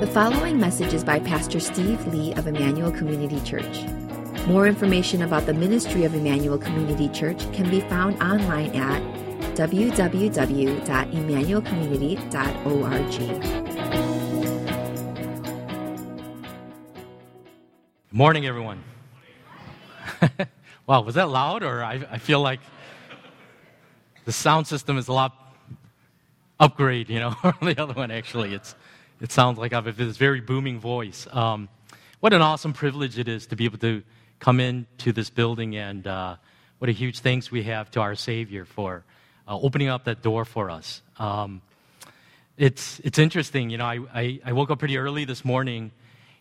The following message is by Pastor Steve Lee of Emmanuel Community Church. More information about the ministry of Emmanuel Community Church can be found online at www.emmanuelcommunity.org. Morning, everyone. wow, was that loud? Or I, I feel like the sound system is a lot upgrade, you know, or the other one actually. It's, it sounds like I have this very booming voice. Um, what an awesome privilege it is to be able to come into this building, and uh, what a huge thanks we have to our Savior for uh, opening up that door for us. Um, it's, it's interesting, you know, I, I, I woke up pretty early this morning,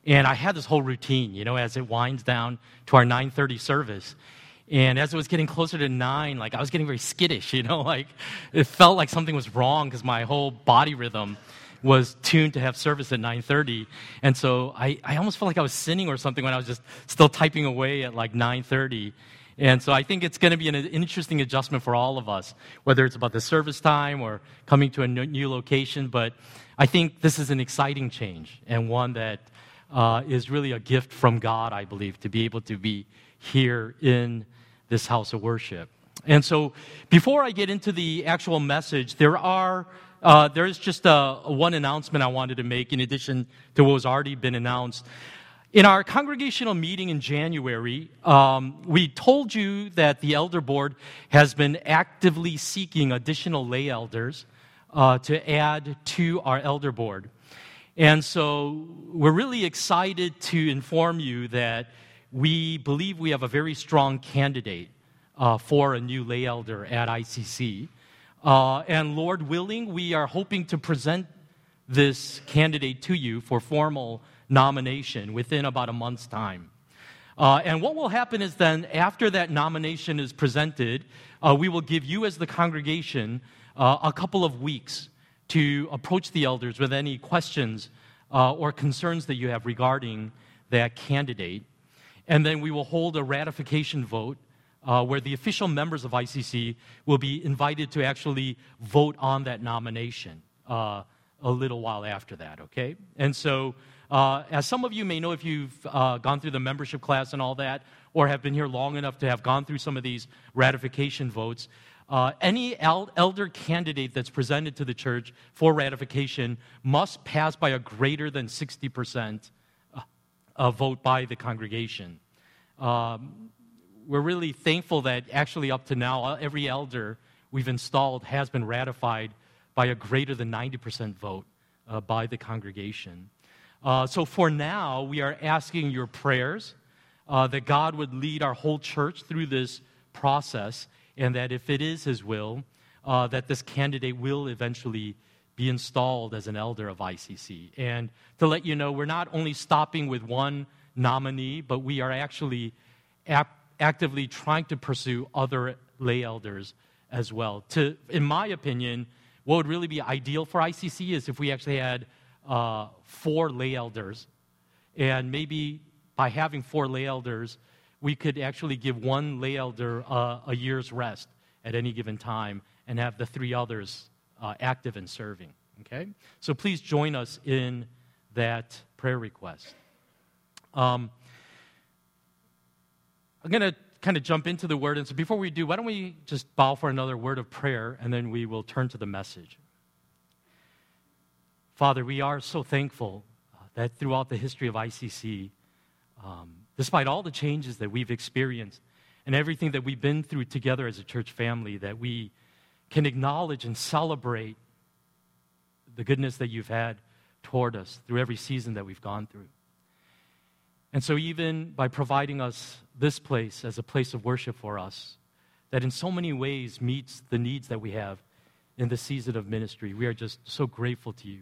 and I had this whole routine, you know, as it winds down to our 9.30 service. And as it was getting closer to nine, like I was getting very skittish, you know, like it felt like something was wrong because my whole body rhythm was tuned to have service at 9.30 and so I, I almost felt like i was sinning or something when i was just still typing away at like 9.30 and so i think it's going to be an interesting adjustment for all of us whether it's about the service time or coming to a new location. But i think this is an exciting change and one that uh, is really a gift from god i believe to be able to be here in this house of worship. And so, before I get into the actual message, there are uh, there is just a, a one announcement I wanted to make in addition to what has already been announced. In our congregational meeting in January, um, we told you that the elder board has been actively seeking additional lay elders uh, to add to our elder board. And so we're really excited to inform you that we believe we have a very strong candidate uh, for a new lay elder at ICC. Uh, and Lord willing, we are hoping to present this candidate to you for formal nomination within about a month's time. Uh, and what will happen is then, after that nomination is presented, uh, we will give you, as the congregation, uh, a couple of weeks to approach the elders with any questions uh, or concerns that you have regarding that candidate. And then we will hold a ratification vote uh, where the official members of ICC will be invited to actually vote on that nomination uh, a little while after that, okay? And so, uh, as some of you may know if you've uh, gone through the membership class and all that, or have been here long enough to have gone through some of these ratification votes, uh, any el- elder candidate that's presented to the church for ratification must pass by a greater than 60% a vote by the congregation. Um, we're really thankful that actually, up to now, uh, every elder we've installed has been ratified by a greater than 90% vote uh, by the congregation. Uh, so, for now, we are asking your prayers uh, that God would lead our whole church through this process, and that if it is His will, uh, that this candidate will eventually be installed as an elder of ICC. And to let you know, we're not only stopping with one nominee, but we are actually ap- actively trying to pursue other lay elders as well. To, in my opinion, what would really be ideal for ICC is if we actually had uh, four lay elders, and maybe by having four lay elders, we could actually give one lay elder uh, a year's rest at any given time and have the three others uh, active and serving. Okay? So please join us in that prayer request. Um, I'm going to kind of jump into the word. And so before we do, why don't we just bow for another word of prayer and then we will turn to the message. Father, we are so thankful uh, that throughout the history of ICC, um, despite all the changes that we've experienced and everything that we've been through together as a church family, that we can acknowledge and celebrate the goodness that you've had toward us through every season that we've gone through. And so, even by providing us this place as a place of worship for us, that in so many ways meets the needs that we have in the season of ministry, we are just so grateful to you.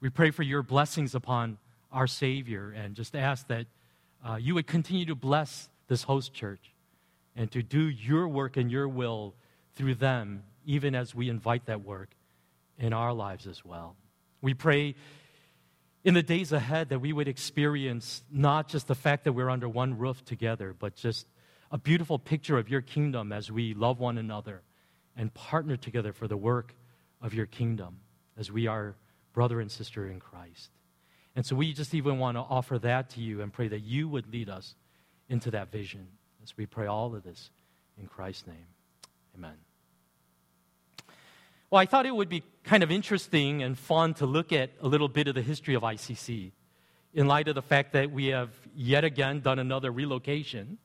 We pray for your blessings upon our Savior and just ask that uh, you would continue to bless this host church and to do your work and your will through them, even as we invite that work in our lives as well. We pray in the days ahead that we would experience not just the fact that we're under one roof together, but just a beautiful picture of your kingdom as we love one another and partner together for the work of your kingdom as we are brother and sister in Christ. And so we just even want to offer that to you and pray that you would lead us into that vision as we pray all of this in Christ's name. Amen. Well, I thought it would be kind of interesting and fun to look at a little bit of the history of ICC in light of the fact that we have yet again done another relocation.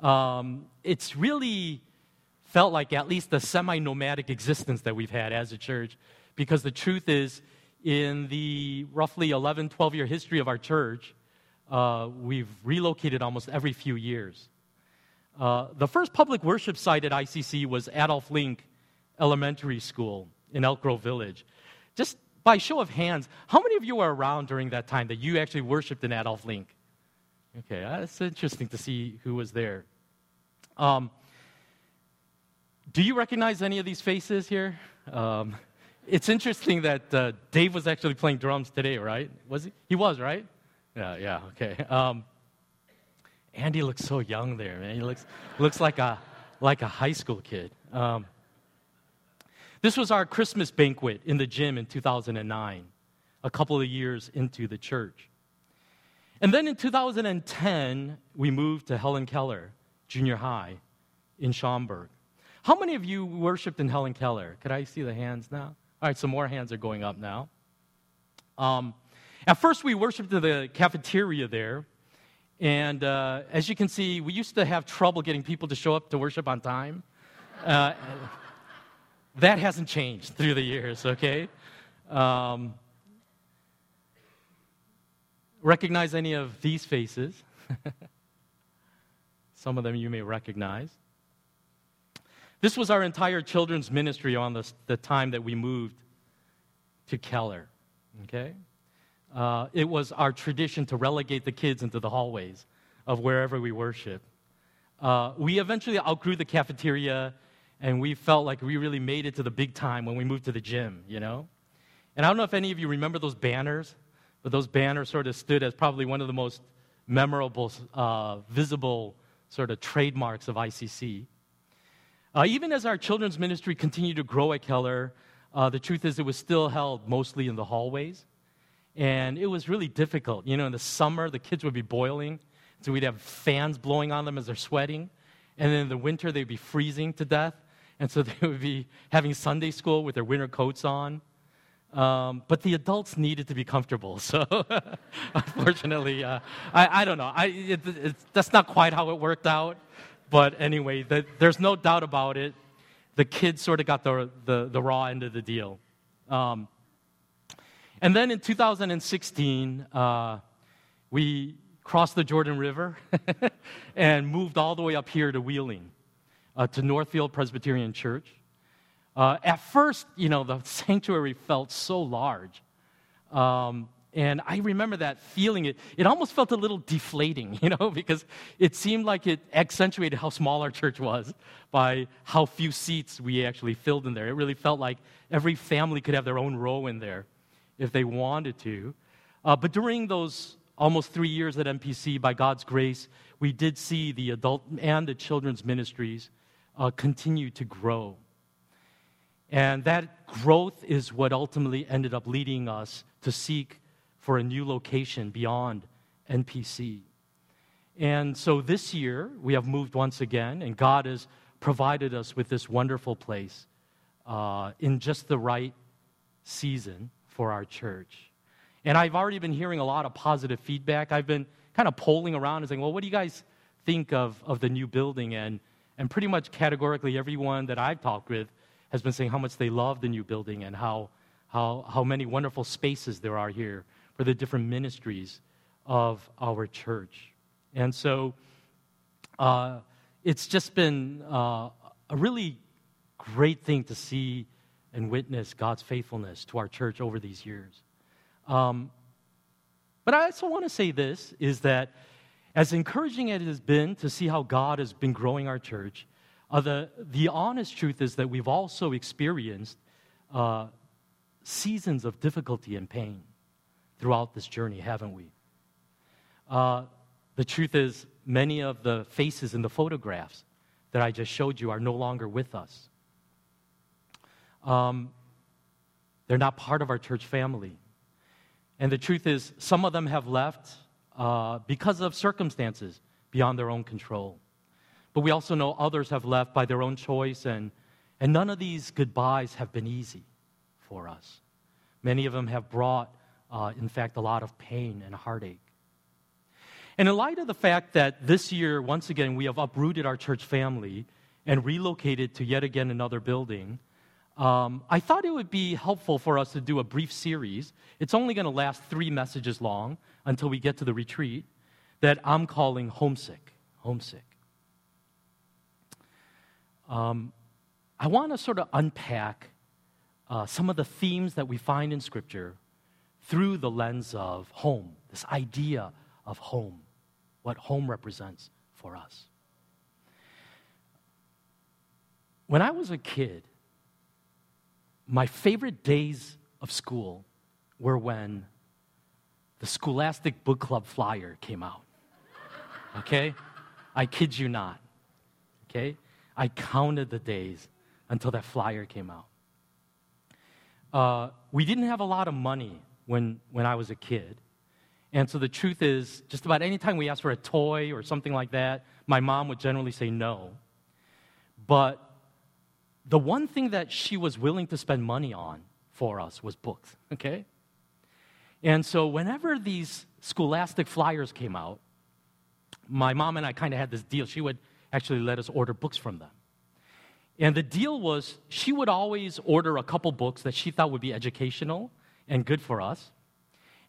Um, it's really felt like at least a semi nomadic existence that we've had as a church because the truth is, in the roughly 11, 12 year history of our church, uh, we've relocated almost every few years. Uh, the first public worship site at ICC was Adolph Link Elementary School in Elk Grove Village. Just by show of hands, how many of you were around during that time that you actually worshiped in Adolph Link? Okay, that's interesting to see who was there. Um, do you recognize any of these faces here? Um, it's interesting that uh, Dave was actually playing drums today, right? Was he? He was, right? Yeah, yeah, okay. Um, Andy looks so young there, man. He looks, looks like, a, like a high school kid. Um, this was our Christmas banquet in the gym in 2009, a couple of years into the church. And then in 2010, we moved to Helen Keller Junior High in Schaumburg. How many of you worshiped in Helen Keller? Could I see the hands now? All right, some more hands are going up now. Um, at first, we worshiped in the cafeteria there. And uh, as you can see, we used to have trouble getting people to show up to worship on time. Uh, that hasn't changed through the years, okay? Um, recognize any of these faces? Some of them you may recognize. This was our entire children's ministry on the, the time that we moved to Keller, okay? Uh, it was our tradition to relegate the kids into the hallways of wherever we worship. Uh, we eventually outgrew the cafeteria and we felt like we really made it to the big time when we moved to the gym, you know? And I don't know if any of you remember those banners, but those banners sort of stood as probably one of the most memorable, uh, visible sort of trademarks of ICC. Uh, even as our children's ministry continued to grow at Keller, uh, the truth is it was still held mostly in the hallways. And it was really difficult. You know, in the summer, the kids would be boiling, so we'd have fans blowing on them as they're sweating. And then in the winter, they'd be freezing to death. And so they would be having Sunday school with their winter coats on. Um, but the adults needed to be comfortable. So unfortunately, uh, I, I, don't know. I, it, it, that's not quite how it worked out. But anyway, the, there's no doubt about it. The kids sort of got the, the, the raw end of the deal. Um, and then in 2016, uh, we crossed the Jordan River and moved all the way up here to Wheeling uh, to Northfield Presbyterian Church. Uh, at first, you know, the sanctuary felt so large. Um, and I remember that feeling. It, it almost felt a little deflating, you know, because it seemed like it accentuated how small our church was by how few seats we actually filled in there. It really felt like every family could have their own row in there if they wanted to. Uh, but during those almost three years at NPC, by God's grace, we did see the adult and the children's ministries uh, continue to grow. And that growth is what ultimately ended up leading us to seek for a new location beyond NPC. And so this year, we have moved once again, and God has provided us with this wonderful place uh, in just the right season for our church. And I've already been hearing a lot of positive feedback. I've been kind of polling around and saying, well, what do you guys think of, of the new building? And and pretty much categorically, everyone that I've talked with has been saying how much they love the new building and how, how, how many wonderful spaces there are here for the different ministries of our church. And so uh, it's just been uh, a really great thing to see and witness God's faithfulness to our church over these years. Um, but I also want to say this is that as encouraging as it has been to see how God has been growing our church, uh, the, the honest truth is that we've also experienced uh, seasons of difficulty and pain throughout this journey, haven't we? Uh, the truth is, many of the faces in the photographs that I just showed you are no longer with us. Um, they're not part of our church family. And the truth is, some of them have left uh, because of circumstances beyond their own control. But we also know others have left by their own choice, and, and none of these goodbyes have been easy for us. Many of them have brought, uh, in fact, a lot of pain and heartache. And in light of the fact that this year, once again, we have uprooted our church family and relocated to yet again another building, um, I thought it would be helpful for us to do a brief series. It's only going to last three messages long until we get to the retreat that I'm calling Homesick. Homesick. Um, I want to sort of unpack uh, some of the themes that we find in Scripture through the lens of home, this idea of home, what home represents for us. When I was a kid, my favorite days of school were when the Scholastic Book Club flyer came out. Okay? I kid you not. Okay? I counted the days until that flyer came out. Uh, we didn't have a lot of money when, when I was a kid. And so the truth is, just about any time we asked for a toy or something like that, my mom would generally say no. But the one thing that she was willing to spend money on for us was books, okay? And so whenever these scholastic flyers came out, my mom and I kind of had this deal. She would actually let us order books from them. And the deal was she would always order a couple books that she thought would be educational and good for us.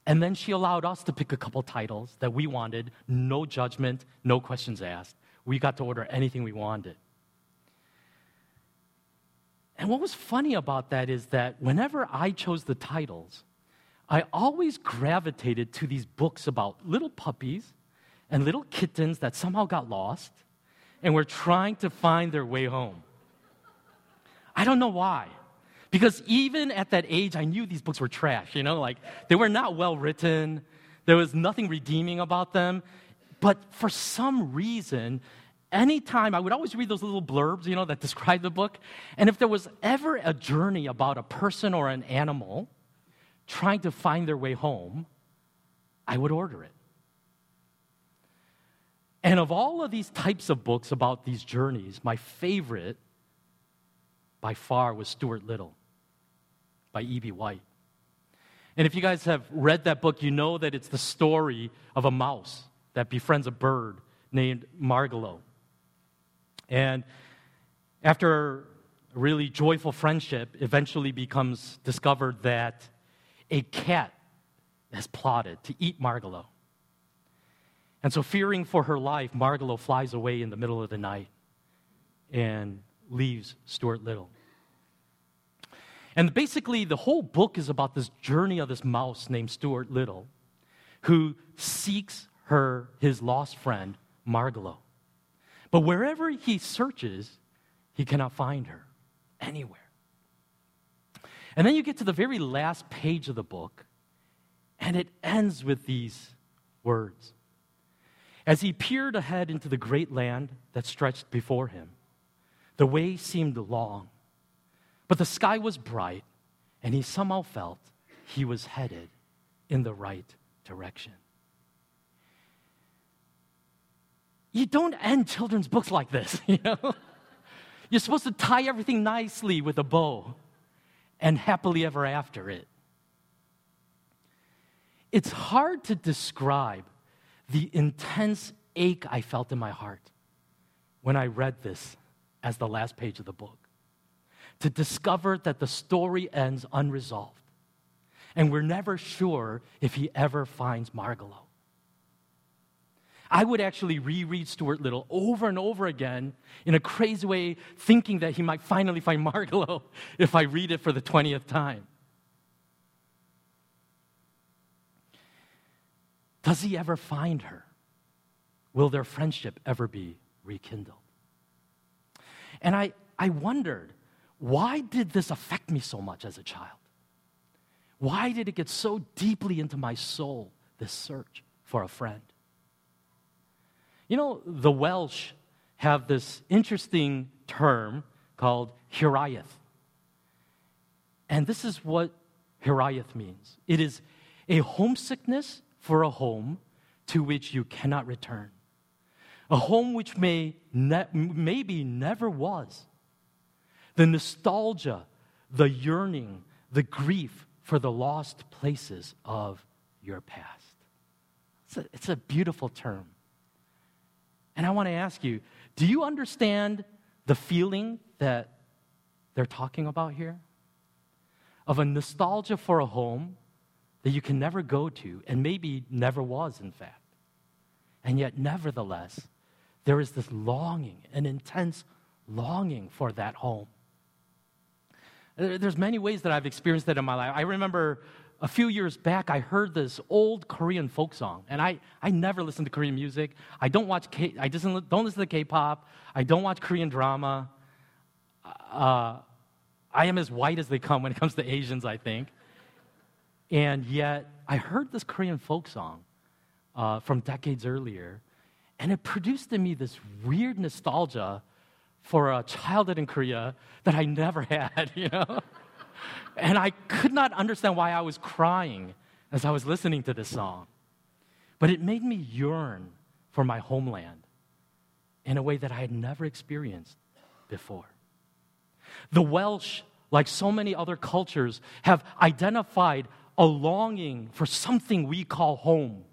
And then she allowed us to pick a couple titles that we wanted, no judgment, no questions asked. We got to order anything we wanted. And what was funny about that is that whenever I chose the titles, I always gravitated to these books about little puppies and little kittens that somehow got lost and were trying to find their way home. I don't know why. Because even at that age, I knew these books were trash, you know, like they were not well written, there was nothing redeeming about them. But for some reason, anytime I would always read those little blurbs, you know, that describe the book. And if there was ever a journey about a person or an animal trying to find their way home, I would order it. And of all of these types of books about these journeys, my favorite by far was Stuart Little by E.B. White. And if you guys have read that book, you know that it's the story of a mouse that befriends a bird named Margalo. And after a really joyful friendship, eventually becomes discovered that a cat has plotted to eat Margalo. And so, fearing for her life, Margalo flies away in the middle of the night and leaves Stuart Little. And basically, the whole book is about this journey of this mouse named Stuart Little who seeks her, his lost friend, Margalo. But wherever he searches, he cannot find her anywhere. And then you get to the very last page of the book, and it ends with these words As he peered ahead into the great land that stretched before him, the way seemed long, but the sky was bright, and he somehow felt he was headed in the right direction. You don't end children's books like this, you know? You're supposed to tie everything nicely with a bow and happily ever after it. It's hard to describe the intense ache I felt in my heart when I read this as the last page of the book. To discover that the story ends unresolved. And we're never sure if he ever finds Margalo. I would actually reread Stuart Little over and over again in a crazy way, thinking that he might finally find Margalo if I read it for the 20th time. Does he ever find her? Will their friendship ever be rekindled? And I, I wondered, why did this affect me so much as a child? Why did it get so deeply into my soul, this search for a friend? You know, the Welsh have this interesting term called hiraeth. And this is what hiraeth means it is a homesickness for a home to which you cannot return, a home which may ne- maybe never was, the nostalgia, the yearning, the grief for the lost places of your past. It's a, it's a beautiful term. And I want to ask you do you understand the feeling that they're talking about here? Of a nostalgia for a home that you can never go to, and maybe never was, in fact. And yet, nevertheless, there is this longing, an intense longing for that home. There's many ways that I've experienced that in my life. I remember a few years back, I heard this old Korean folk song, and I, I never listen to Korean music. I don't watch K, I just don't listen to K-pop. I don't watch Korean drama. Uh, I am as white as they come when it comes to Asians, I think. And yet, I heard this Korean folk song uh, from decades earlier, and it produced in me this weird nostalgia for a childhood in Korea that I never had, you know? And I could not understand why I was crying as I was listening to this song. But it made me yearn for my homeland in a way that I had never experienced before. The Welsh, like so many other cultures, have identified a longing for something we call home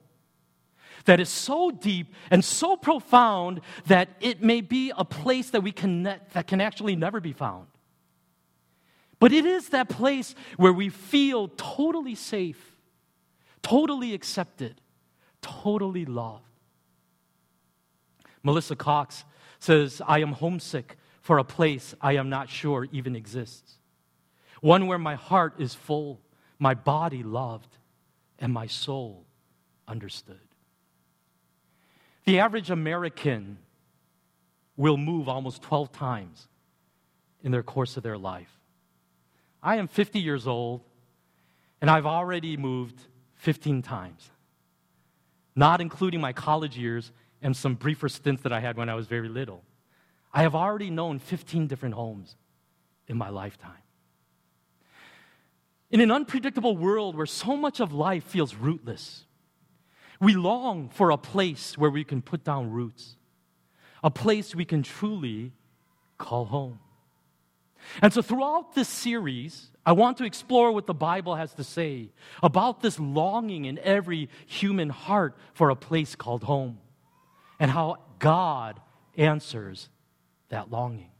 that is so deep and so profound that it may be a place that we can that can actually never be found. But it is that place where we feel totally safe, totally accepted, totally loved. Melissa Cox says, I am homesick for a place I am not sure even exists. One where my heart is full, my body loved, and my soul understood. The average American will move almost 12 times in their course of their life. I am 50 years old, and I've already moved 15 times, not including my college years and some briefer stints that I had when I was very little. I have already known 15 different homes in my lifetime. In an unpredictable world where so much of life feels rootless, we long for a place where we can put down roots, a place we can truly call home. And so, throughout this series, I want to explore what the Bible has to say about this longing in every human heart for a place called home and how God answers that longing.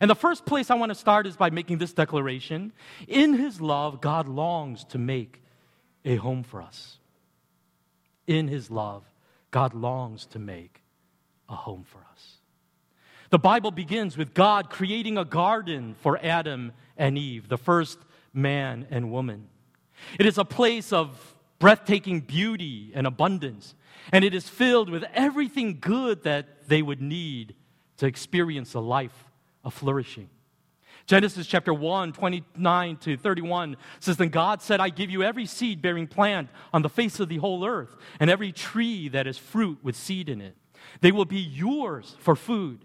And the first place I want to start is by making this declaration In His love, God longs to make a home for us. In His love, God longs to make a home for us. The Bible begins with God creating a garden for Adam and Eve, the first man and woman. It is a place of breathtaking beauty and abundance, and it is filled with everything good that they would need to experience a life of flourishing. Genesis chapter 1, 29 to 31 says, Then God said, I give you every seed bearing plant on the face of the whole earth, and every tree that is fruit with seed in it. They will be yours for food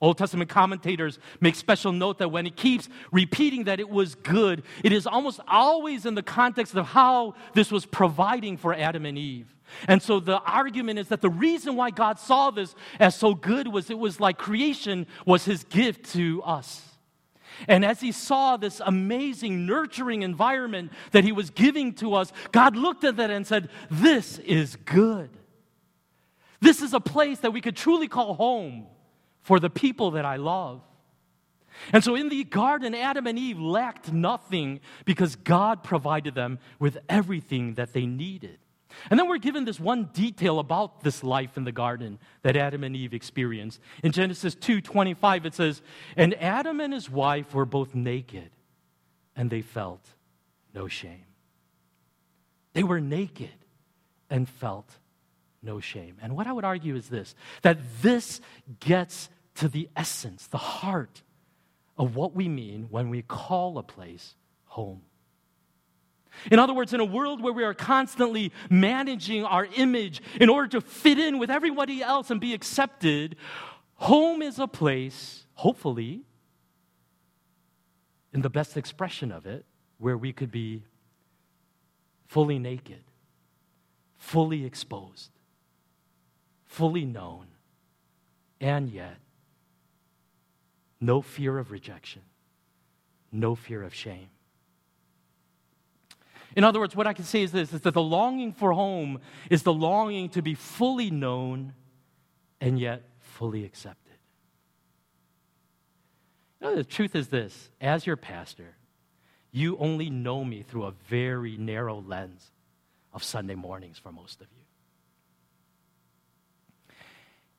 Old Testament commentators make special note that when he keeps repeating that it was good, it is almost always in the context of how this was providing for Adam and Eve. And so the argument is that the reason why God saw this as so good was it was like creation was his gift to us. And as he saw this amazing, nurturing environment that he was giving to us, God looked at that and said, This is good. This is a place that we could truly call home for the people that I love. And so in the garden, Adam and Eve lacked nothing because God provided them with everything that they needed. And then we're given this one detail about this life in the garden that Adam and Eve experienced. In Genesis 2:25 it says, "And Adam and his wife were both naked, and they felt no shame." They were naked and felt no shame. And what I would argue is this that this gets to the essence, the heart of what we mean when we call a place home. In other words, in a world where we are constantly managing our image in order to fit in with everybody else and be accepted, home is a place, hopefully, in the best expression of it, where we could be fully naked, fully exposed, fully known, and yet no fear of rejection, no fear of shame. In other words, what I can say is this is that the longing for home is the longing to be fully known and yet fully accepted. You know, the truth is this as your pastor, you only know me through a very narrow lens of Sunday mornings for most of you.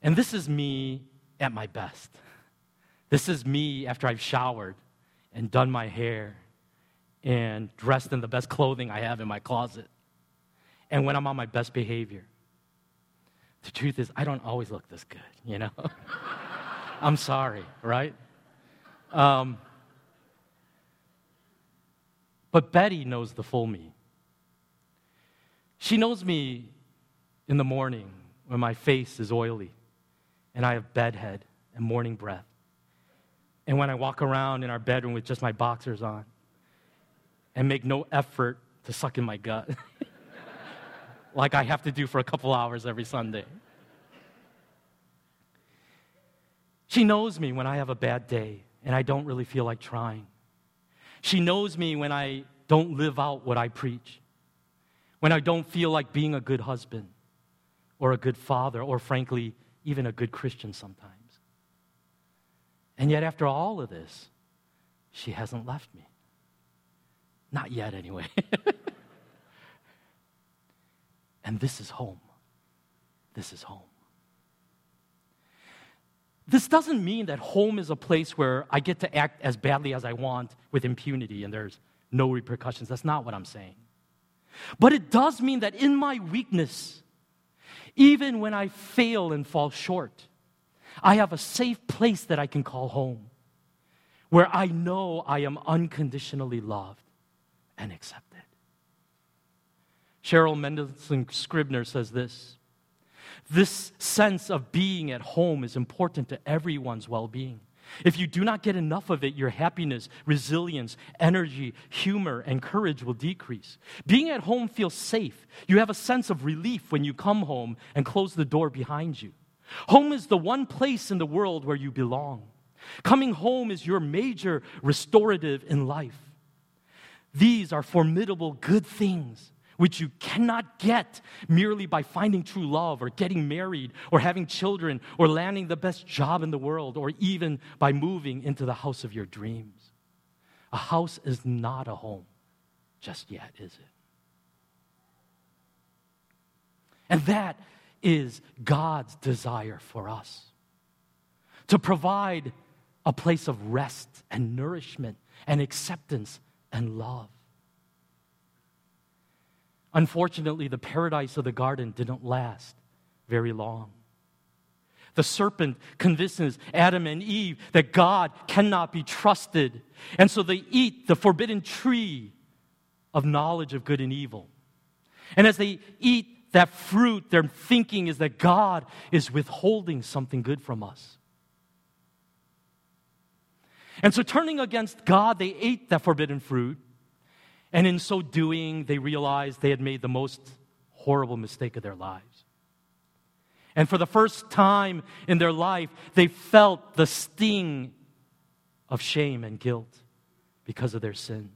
And this is me at my best. This is me after I've showered and done my hair and dressed in the best clothing I have in my closet. And when I'm on my best behavior. The truth is, I don't always look this good, you know? I'm sorry, right? Um, but Betty knows the full me. She knows me in the morning when my face is oily and I have bedhead and morning breath. And when I walk around in our bedroom with just my boxers on and make no effort to suck in my gut, like I have to do for a couple hours every Sunday. She knows me when I have a bad day and I don't really feel like trying. She knows me when I don't live out what I preach, when I don't feel like being a good husband or a good father, or frankly, even a good Christian sometimes. And yet, after all of this, she hasn't left me. Not yet, anyway. and this is home. This is home. This doesn't mean that home is a place where I get to act as badly as I want with impunity and there's no repercussions. That's not what I'm saying. But it does mean that in my weakness, even when I fail and fall short, I have a safe place that I can call home where I know I am unconditionally loved and accepted. Cheryl Mendelson Scribner says this this sense of being at home is important to everyone's well being. If you do not get enough of it, your happiness, resilience, energy, humor, and courage will decrease. Being at home feels safe. You have a sense of relief when you come home and close the door behind you. Home is the one place in the world where you belong. Coming home is your major restorative in life. These are formidable good things which you cannot get merely by finding true love or getting married or having children or landing the best job in the world or even by moving into the house of your dreams. A house is not a home just yet, is it? And that is God's desire for us to provide a place of rest and nourishment and acceptance and love. Unfortunately, the paradise of the garden didn't last very long. The serpent convinces Adam and Eve that God cannot be trusted. And so they eat the forbidden tree of knowledge of good and evil. And as they eat that fruit, their thinking is that God is withholding something good from us. And so, turning against God, they ate that forbidden fruit. And in so doing, they realized they had made the most horrible mistake of their lives. And for the first time in their life, they felt the sting of shame and guilt because of their sin.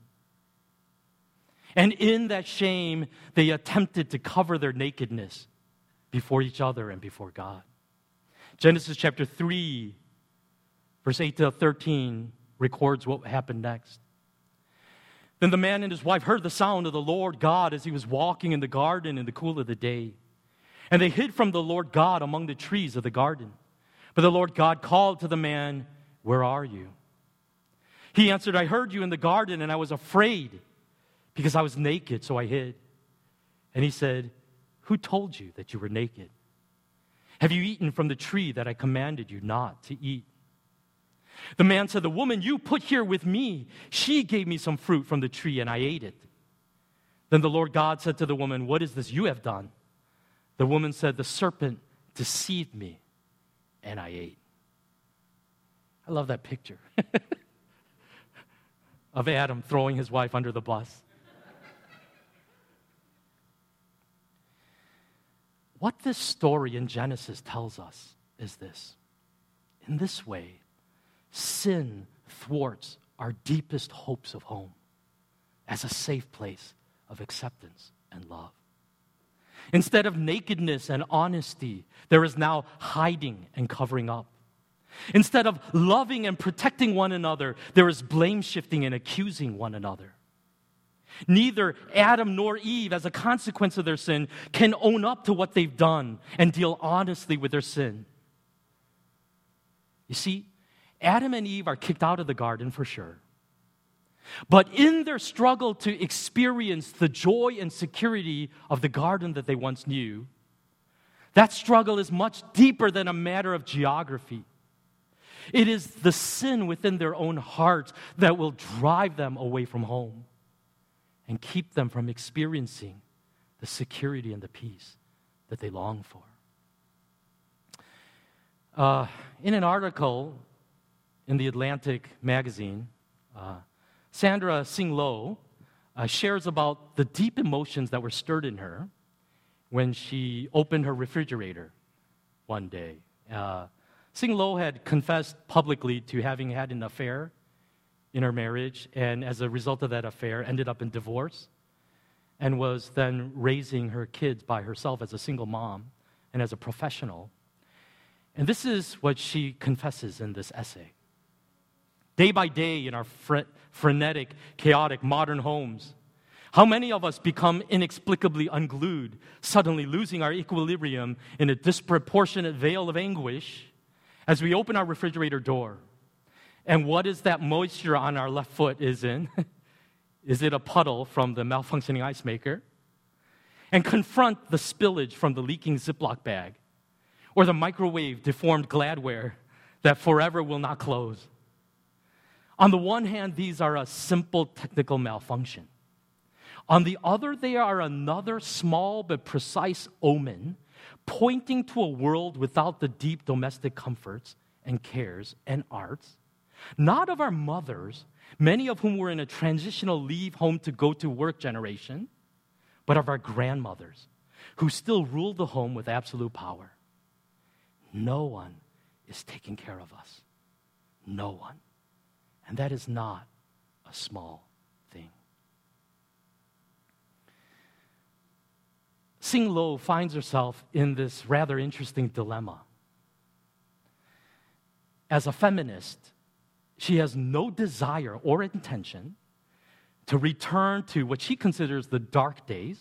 And in that shame, they attempted to cover their nakedness before each other and before God. Genesis chapter 3, verse 8 to 13 records what happened next. Then the man and his wife heard the sound of the Lord God as he was walking in the garden in the cool of the day. And they hid from the Lord God among the trees of the garden. But the Lord God called to the man, Where are you? He answered, I heard you in the garden, and I was afraid because I was naked, so I hid. And he said, Who told you that you were naked? Have you eaten from the tree that I commanded you not to eat? The man said, The woman you put here with me, she gave me some fruit from the tree and I ate it. Then the Lord God said to the woman, What is this you have done? The woman said, The serpent deceived me and I ate. I love that picture of Adam throwing his wife under the bus. What this story in Genesis tells us is this in this way, sin thwarts our deepest hopes of home as a safe place of acceptance and love. Instead of nakedness and honesty, there is now hiding and covering up. Instead of loving and protecting one another, there is blame shifting and accusing one another. Neither Adam nor Eve, as a consequence of their sin, can own up to what they've done and deal honestly with their sin. You see, Adam and Eve are kicked out of the garden for sure. But in their struggle to experience the joy and security of the garden that they once knew, that struggle is much deeper than a matter of geography. It is the sin within their own hearts that will drive them away from home and keep them from experiencing the security and the peace that they long for. Uh, in an article in the Atlantic magazine, uh, Sandra Tsing Loh uh, shares about the deep emotions that were stirred in her when she opened her refrigerator one day. Uh, Tsing Loh had confessed publicly to having had an affair in her marriage, and as a result of that affair, ended up in divorce and was then raising her kids by herself as a single mom and as a professional. And this is what she confesses in this essay. Day by day in our fre- frenetic, chaotic modern homes, how many of us become inexplicably unglued, suddenly losing our equilibrium in a disproportionate veil of anguish as we open our refrigerator door? And what is that moisture on our left foot is in? is it a puddle from the malfunctioning ice maker? And confront the spillage from the leaking Ziploc bag or the microwave deformed Gladware that forever will not close. On the one hand, these are a simple technical malfunction. On the other, they are another small but precise omen pointing to a world without the deep domestic comforts and cares and arts, not of our mothers, many of whom were in a transitional leave home to go to work generation, but of our grandmothers who still ruled the home with absolute power. No one is taking care of us. No one. And that is not a small thing. Tsing Loh finds herself in this rather interesting dilemma. As a feminist, she has no desire or intention to return to what she considers the dark days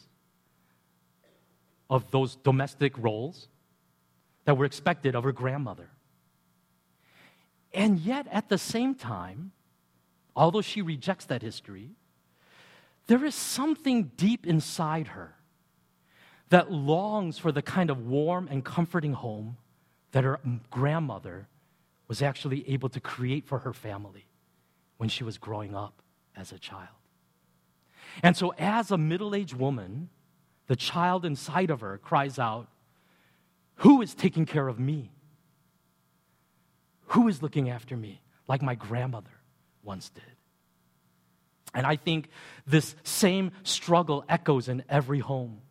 of those domestic roles that were expected of her grandmother. And yet, at the same time, although she rejects that history, there is something deep inside her that longs for the kind of warm and comforting home that her grandmother was actually able to create for her family when she was growing up as a child. And so, as a middle aged woman, the child inside of her cries out, Who is taking care of me? Who is looking after me like my grandmother once did? And I think this same struggle echoes in every home.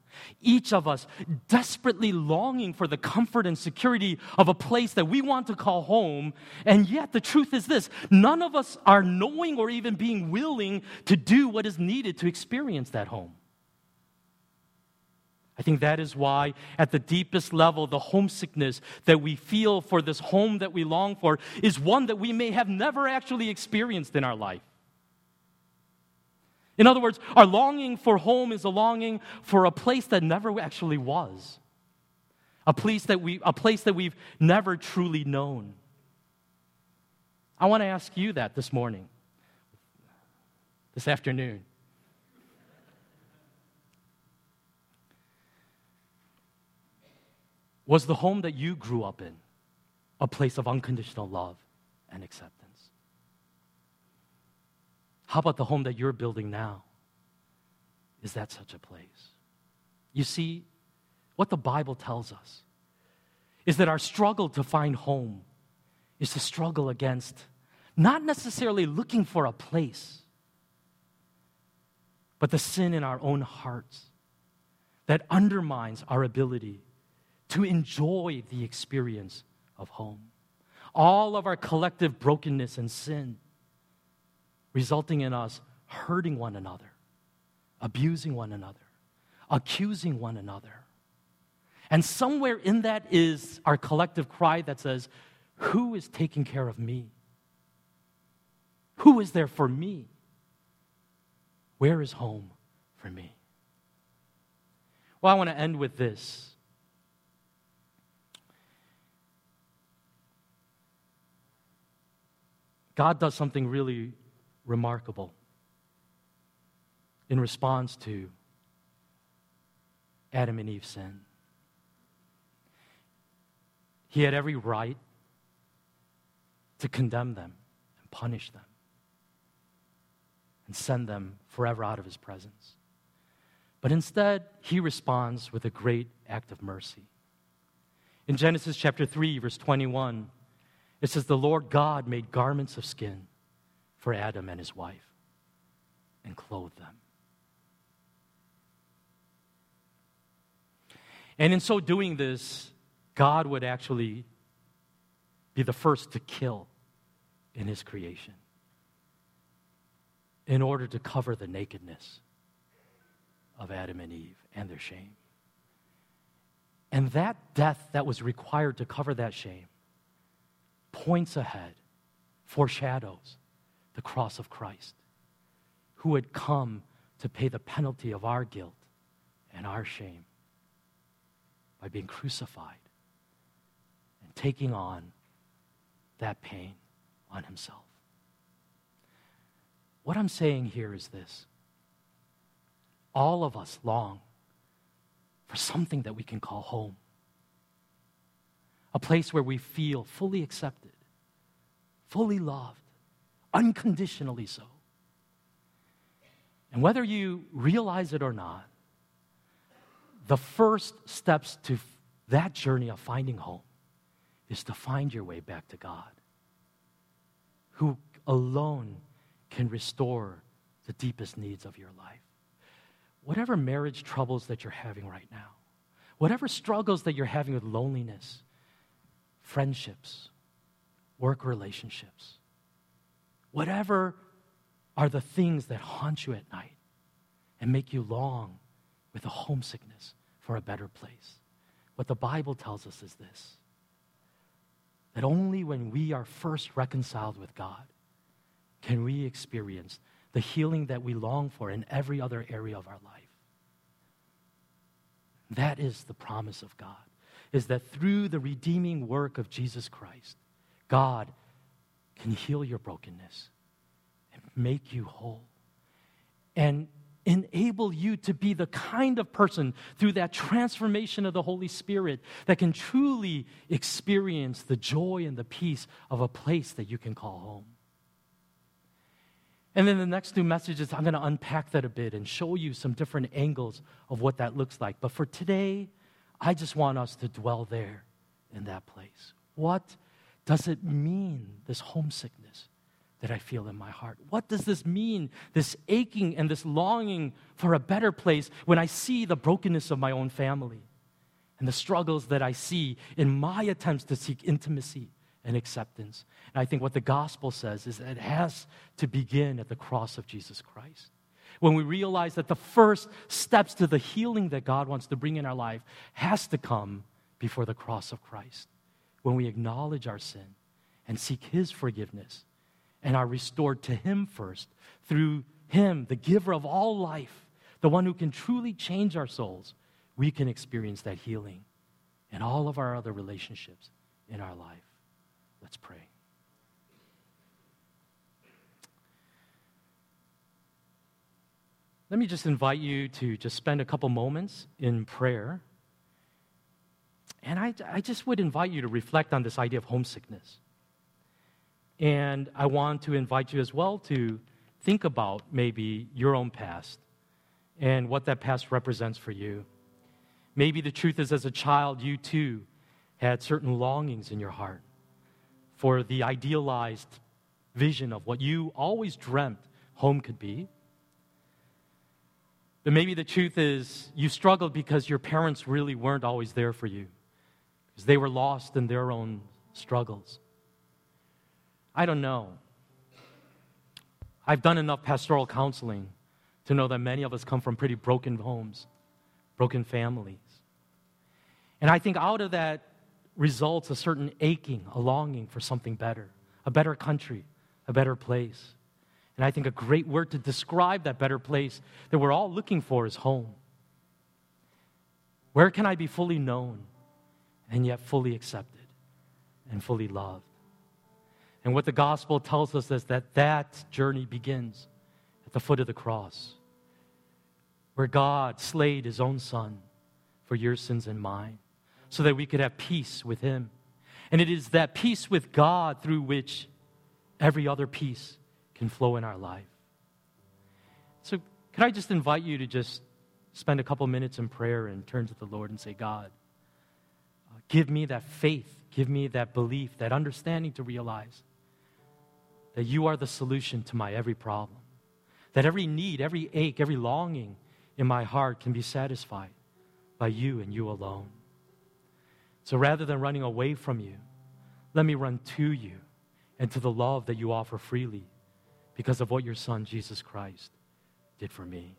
Each of us desperately longing for the comfort and security of a place that we want to call home. And yet, the truth is this none of us are knowing or even being willing to do what is needed to experience that home. I think that is why, at the deepest level, the homesickness that we feel for this home that we long for is one that we may have never actually experienced in our life. In other words, our longing for home is a longing for a place that never actually was, a place that, we, a place that we've never truly known. I want to ask you that this morning, this afternoon. Was the home that you grew up in a place of unconditional love and acceptance? How about the home that you're building now? Is that such a place? You see, what the Bible tells us is that our struggle to find home is to struggle against not necessarily looking for a place, but the sin in our own hearts that undermines our ability to enjoy the experience of home. All of our collective brokenness and sin resulting in us hurting one another, abusing one another, accusing one another. And somewhere in that is our collective cry that says, Who is taking care of me? Who is there for me? Where is home for me? Well, I want to end with this. God does something really remarkable in response to Adam and Eve's sin. He had every right to condemn them and punish them and send them forever out of his presence. But instead, he responds with a great act of mercy. In Genesis chapter 3, verse 21, it says, The Lord God made garments of skin for Adam and his wife and clothed them. And in so doing this, God would actually be the first to kill in his creation in order to cover the nakedness of Adam and Eve and their shame. And that death that was required to cover that shame points ahead, foreshadows the cross of Christ, who had come to pay the penalty of our guilt and our shame by being crucified and taking on that pain on himself. What I'm saying here is this all of us long for something that we can call home, a place where we feel fully accepted, fully loved, unconditionally so. And whether you realize it or not, the first steps to that journey of finding home is to find your way back to God, who alone can restore the deepest needs of your life. Whatever marriage troubles that you're having right now, whatever struggles that you're having with loneliness, friendships, work relationships, whatever are the things that haunt you at night and make you long with a homesickness for a better place. What the Bible tells us is this that only when we are first reconciled with God can we experience the healing that we long for in every other area of our life. That is the promise of God, is that through the redeeming work of Jesus Christ, God can heal your brokenness and make you whole. And enable you to be the kind of person through that transformation of the Holy Spirit that can truly experience the joy and the peace of a place that you can call home. And then the next two messages, I'm going to unpack that a bit and show you some different angles of what that looks like. But for today, I just want us to dwell there in that place. What does it mean, this homesickness? that I feel in my heart. What does this mean, this aching and this longing for a better place when I see the brokenness of my own family and the struggles that I see in my attempts to seek intimacy and acceptance? And I think what the gospel says is that it has to begin at the cross of Jesus Christ. When we realize that the first steps to the healing that God wants to bring in our life has to come before the cross of Christ. When we acknowledge our sin and seek His forgiveness and are restored to Him first through Him, the giver of all life, the one who can truly change our souls, we can experience that healing in all of our other relationships in our life. Let's pray. Let me just invite you to just spend a couple moments in prayer. And I, I just would invite you to reflect on this idea of homesickness. And I want to invite you as well to think about maybe your own past and what that past represents for you. Maybe the truth is, as a child, you too had certain longings in your heart for the idealized vision of what you always dreamt home could be. But maybe the truth is, you struggled because your parents really weren't always there for you, they were lost in their own struggles. I don't know. I've done enough pastoral counseling to know that many of us come from pretty broken homes, broken families. And I think out of that results a certain aching, a longing for something better, a better country, a better place. And I think a great word to describe that better place that we're all looking for is home. Where can I be fully known and yet fully accepted and fully loved? And what the gospel tells us is that that journey begins at the foot of the cross, where God slayed his own son for your sins and mine, so that we could have peace with him. And it is that peace with God through which every other peace can flow in our life. So, could I just invite you to just spend a couple minutes in prayer and turn to the Lord and say, God, give me that faith, give me that belief, that understanding to realize that you are the solution to my every problem, that every need, every ache, every longing in my heart can be satisfied by you and you alone. So rather than running away from you, let me run to you and to the love that you offer freely because of what your son, Jesus Christ, did for me.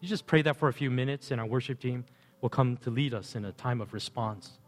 You just pray that for a few minutes, and our worship team will come to lead us in a time of response.